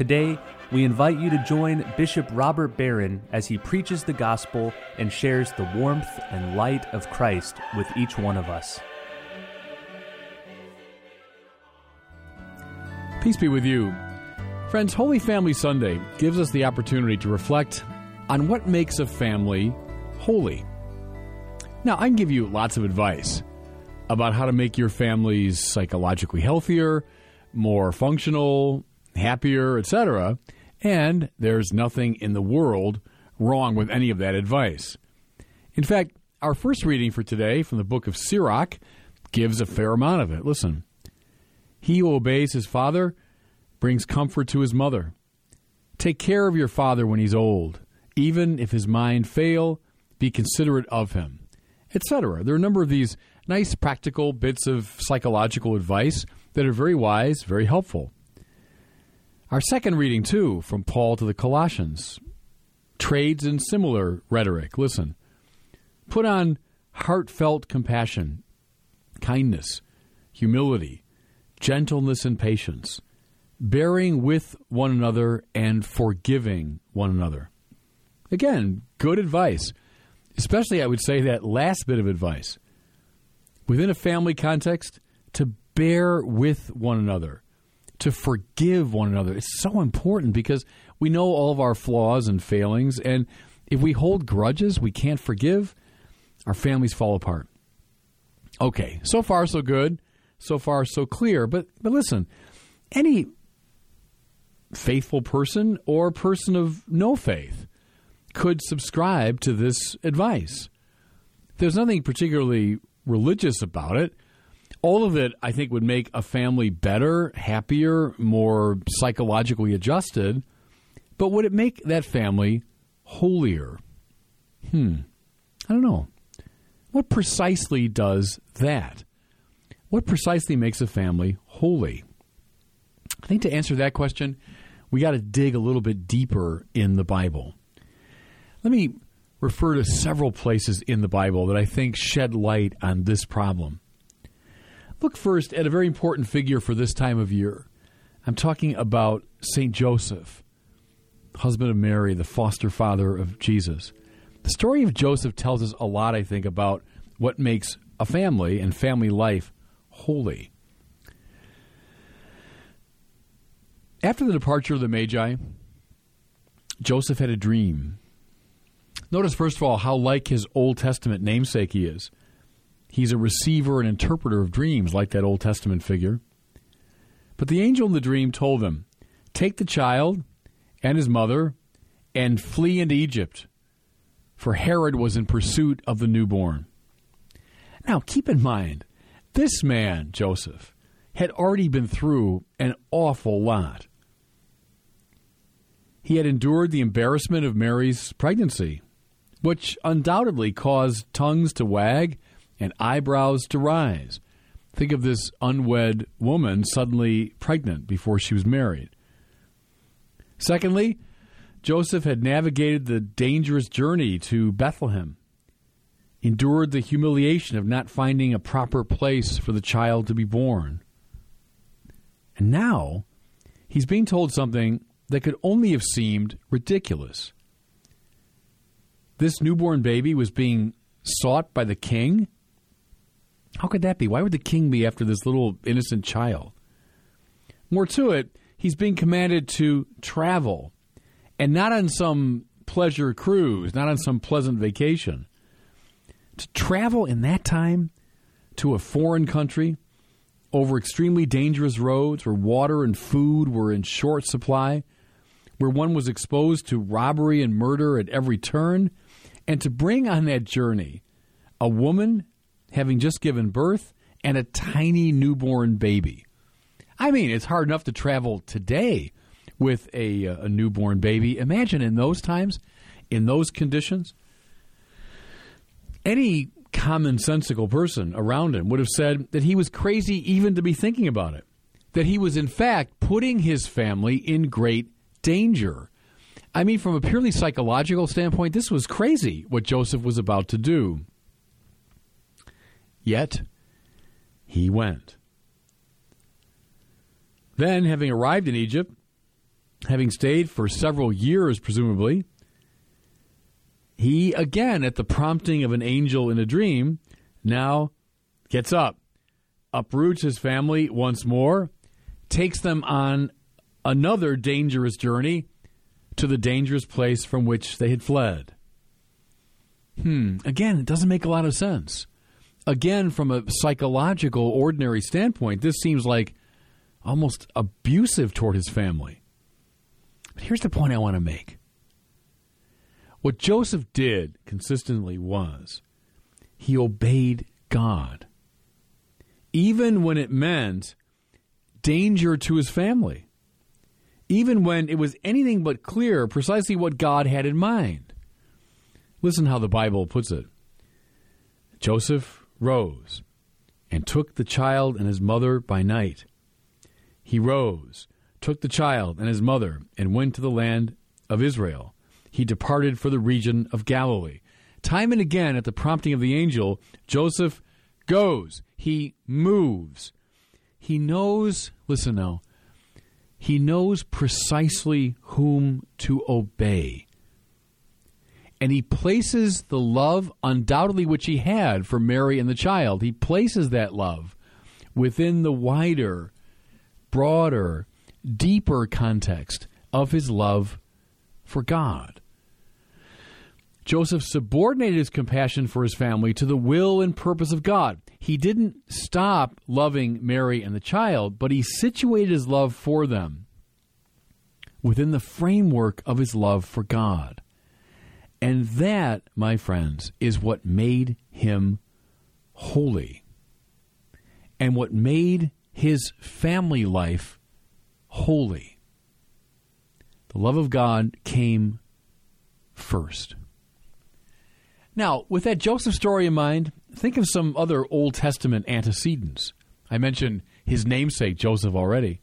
Today, we invite you to join Bishop Robert Barron as he preaches the gospel and shares the warmth and light of Christ with each one of us. Peace be with you. Friends, Holy Family Sunday gives us the opportunity to reflect on what makes a family holy. Now, I can give you lots of advice about how to make your families psychologically healthier, more functional, happier, etc. And there's nothing in the world wrong with any of that advice. In fact, our first reading for today from the book of Sirach gives a fair amount of it. Listen. He who obeys his father brings comfort to his mother. Take care of your father when he's old. Even if his mind fail, be considerate of him, etc. There are a number of these nice practical bits of psychological advice that are very wise, very helpful. Our second reading, too, from Paul to the Colossians, trades in similar rhetoric. Listen. Put on heartfelt compassion, kindness, humility, gentleness, and patience, bearing with one another and forgiving one another. Again, good advice. Especially, I would say, that last bit of advice. Within a family context, to bear with one another to forgive one another. It's so important because we know all of our flaws and failings, and if we hold grudges, we can't forgive, our families fall apart. Okay, so far so good, so far so clear. But but listen, any faithful person or person of no faith could subscribe to this advice. There's nothing particularly religious about it all of it, I think, would make a family better, happier, more psychologically adjusted. But would it make that family holier? Hmm. I don't know. What precisely does that? What precisely makes a family holy? I think to answer that question, we got to dig a little bit deeper in the Bible. Let me refer to several places in the Bible that I think shed light on this problem. Look first at a very important figure for this time of year. I'm talking about St. Joseph, husband of Mary, the foster father of Jesus. The story of Joseph tells us a lot, I think, about what makes a family and family life holy. After the departure of the Magi, Joseph had a dream. Notice, first of all, how like his Old Testament namesake he is. He's a receiver and interpreter of dreams, like that Old Testament figure. But the angel in the dream told him, Take the child and his mother and flee into Egypt, for Herod was in pursuit of the newborn. Now, keep in mind, this man, Joseph, had already been through an awful lot. He had endured the embarrassment of Mary's pregnancy, which undoubtedly caused tongues to wag and eyebrows to rise. Think of this unwed woman suddenly pregnant before she was married. Secondly, Joseph had navigated the dangerous journey to Bethlehem, endured the humiliation of not finding a proper place for the child to be born. And now he's being told something that could only have seemed ridiculous. This newborn baby was being sought by the king how could that be? Why would the king be after this little innocent child? More to it, he's being commanded to travel, and not on some pleasure cruise, not on some pleasant vacation. To travel in that time to a foreign country over extremely dangerous roads where water and food were in short supply, where one was exposed to robbery and murder at every turn, and to bring on that journey a woman having just given birth, and a tiny newborn baby. I mean, it's hard enough to travel today with a, uh, a newborn baby. Imagine in those times, in those conditions, any commonsensical person around him would have said that he was crazy even to be thinking about it. That he was, in fact, putting his family in great danger. I mean, from a purely psychological standpoint, this was crazy what Joseph was about to do. Yet, he went. Then, having arrived in Egypt, having stayed for several years, presumably, he again, at the prompting of an angel in a dream, now gets up, uproots his family once more, takes them on another dangerous journey to the dangerous place from which they had fled. Hmm, again, it doesn't make a lot of sense. Again, from a psychological, ordinary standpoint, this seems like almost abusive toward his family. But here's the point I want to make. What Joseph did consistently was he obeyed God, even when it meant danger to his family, even when it was anything but clear precisely what God had in mind. Listen how the Bible puts it Joseph rose and took the child and his mother by night. He rose, took the child and his mother, and went to the land of Israel he departed for the region of Galilee. Time and again, at the prompting of the angel, Joseph goes. He moves. He knows, listen now, he knows precisely whom to obey. And he places the love, undoubtedly, which he had for Mary and the child, he places that love within the wider, broader, deeper context of his love for God. Joseph subordinated his compassion for his family to the will and purpose of God. He didn't stop loving Mary and the child, but he situated his love for them within the framework of his love for God. And that, my friends, is what made him holy and what made his family life holy. The love of God came first. Now, with that Joseph story in mind, think of some other Old Testament antecedents. I mentioned his namesake, Joseph, already.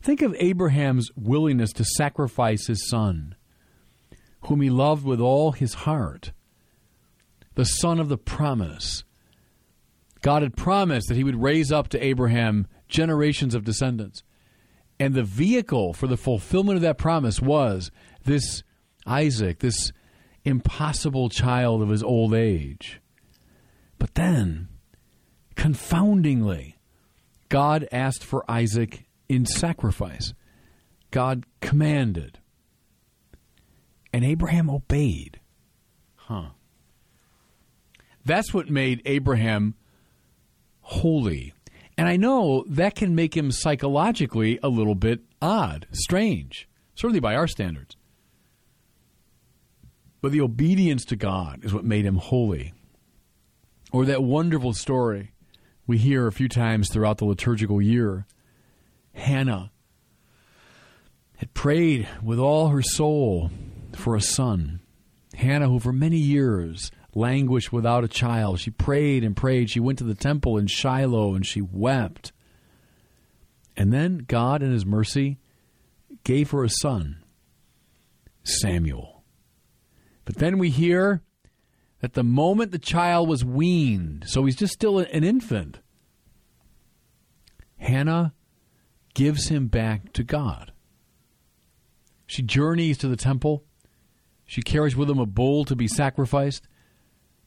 Think of Abraham's willingness to sacrifice his son, whom he loved with all his heart, the son of the promise. God had promised that he would raise up to Abraham generations of descendants. And the vehicle for the fulfillment of that promise was this Isaac, this impossible child of his old age. But then, confoundingly, God asked for Isaac in sacrifice. God commanded. And Abraham obeyed. Huh. That's what made Abraham holy. And I know that can make him psychologically a little bit odd, strange, certainly by our standards. But the obedience to God is what made him holy. Or that wonderful story we hear a few times throughout the liturgical year. Hannah had prayed with all her soul for a son. Hannah, who for many years languished without a child, she prayed and prayed. She went to the temple in Shiloh and she wept. And then God, in His mercy, gave her a son, Samuel. But then we hear that the moment the child was weaned, so he's just still an infant, Hannah gives him back to God. She journeys to the temple. She carries with him a bull to be sacrificed.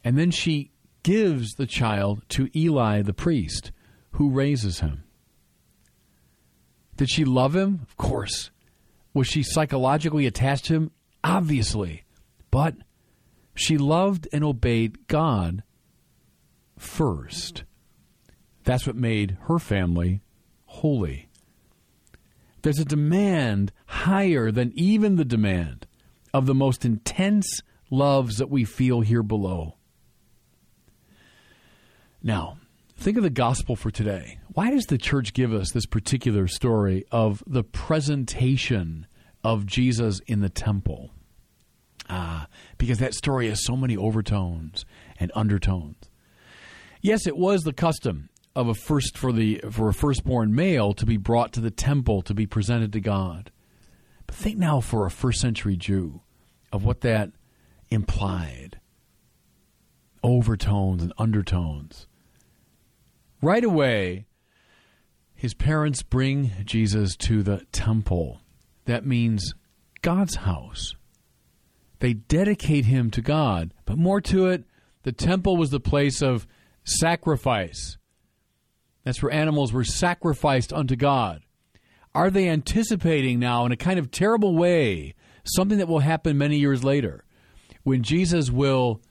And then she gives the child to Eli the priest, who raises him. Did she love him? Of course. Was she psychologically attached to him? Obviously. But she loved and obeyed God first. That's what made her family holy. There's a demand higher than even the demand of the most intense loves that we feel here below. Now, think of the gospel for today. Why does the church give us this particular story of the presentation of Jesus in the temple? Ah, because that story has so many overtones and undertones. Yes, it was the custom of a first for the for a firstborn male to be brought to the temple to be presented to God. But think now for a first century Jew of what that implied. Overtones and undertones. Right away, his parents bring Jesus to the temple. That means God's house. They dedicate him to God, but more to it, the temple was the place of sacrifice. That's where animals were sacrificed unto God. Are they anticipating now, in a kind of terrible way, something that will happen many years later, when Jesus will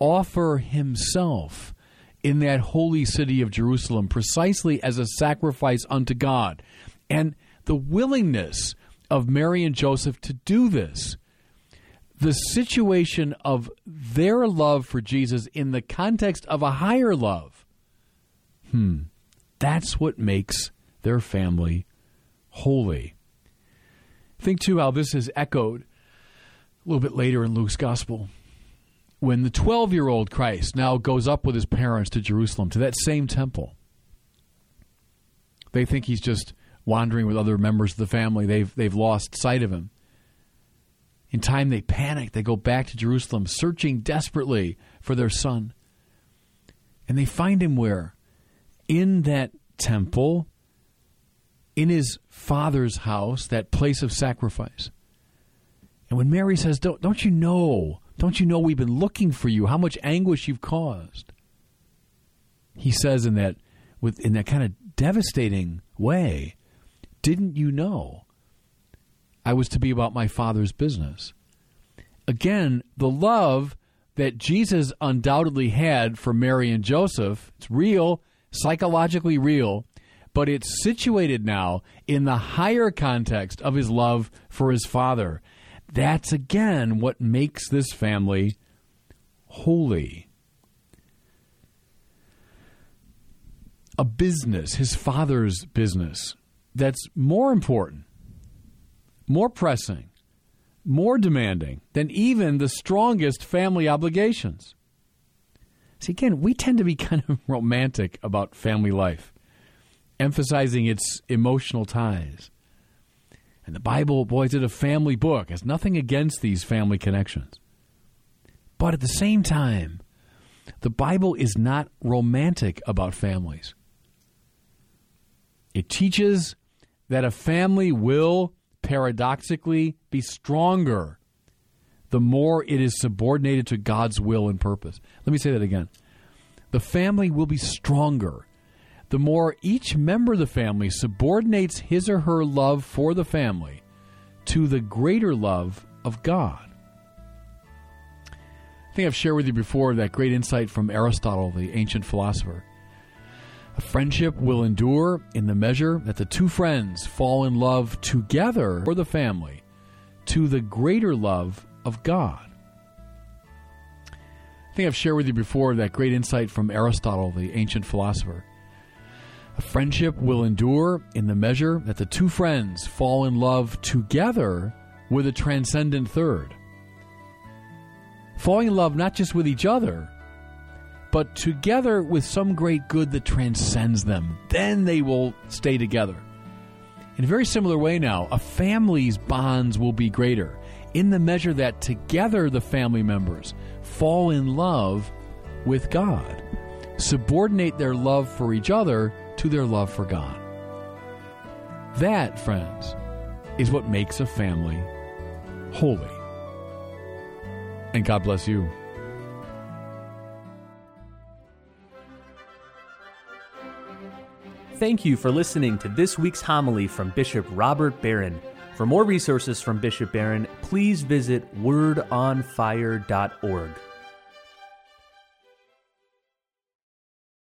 offer himself in that holy city of Jerusalem precisely as a sacrifice unto God? And the willingness of Mary and Joseph to do this the situation of their love for Jesus in the context of a higher love. Hmm. That's what makes their family holy. Think too how this is echoed a little bit later in Luke's gospel. When the 12 year old Christ now goes up with his parents to Jerusalem, to that same temple, they think he's just wandering with other members of the family. They've, they've lost sight of him. In time, they panic. They go back to Jerusalem, searching desperately for their son. And they find him where? In that temple, in his father's house, that place of sacrifice. And when Mary says, Don't, don't you know? Don't you know we've been looking for you? How much anguish you've caused? He says in that with in that kind of devastating way, Didn't you know? I was to be about my father's business. Again, the love that Jesus undoubtedly had for Mary and Joseph, it's real, psychologically real, but it's situated now in the higher context of his love for his father. That's again what makes this family holy. A business, his father's business, that's more important more pressing, more demanding than even the strongest family obligations. See, again, we tend to be kind of romantic about family life, emphasizing its emotional ties. And the Bible, boy, is it a family book, has nothing against these family connections. But at the same time, the Bible is not romantic about families. It teaches that a family will paradoxically be stronger the more it is subordinated to God's will and purpose. Let me say that again. The family will be stronger the more each member of the family subordinates his or her love for the family to the greater love of God. I think I've shared with you before that great insight from Aristotle, the ancient philosopher. A friendship will endure in the measure that the two friends fall in love together for the family to the greater love of God. I think I've shared with you before that great insight from Aristotle, the ancient philosopher. A friendship will endure in the measure that the two friends fall in love together with a transcendent third. Falling in love not just with each other, but together with some great good that transcends them. Then they will stay together. In a very similar way now, a family's bonds will be greater in the measure that together the family members fall in love with God, subordinate their love for each other to their love for God. That, friends, is what makes a family holy. And God bless you. Thank you for listening to this week's homily from Bishop Robert Barron. For more resources from Bishop Barron, please visit wordonfire.org.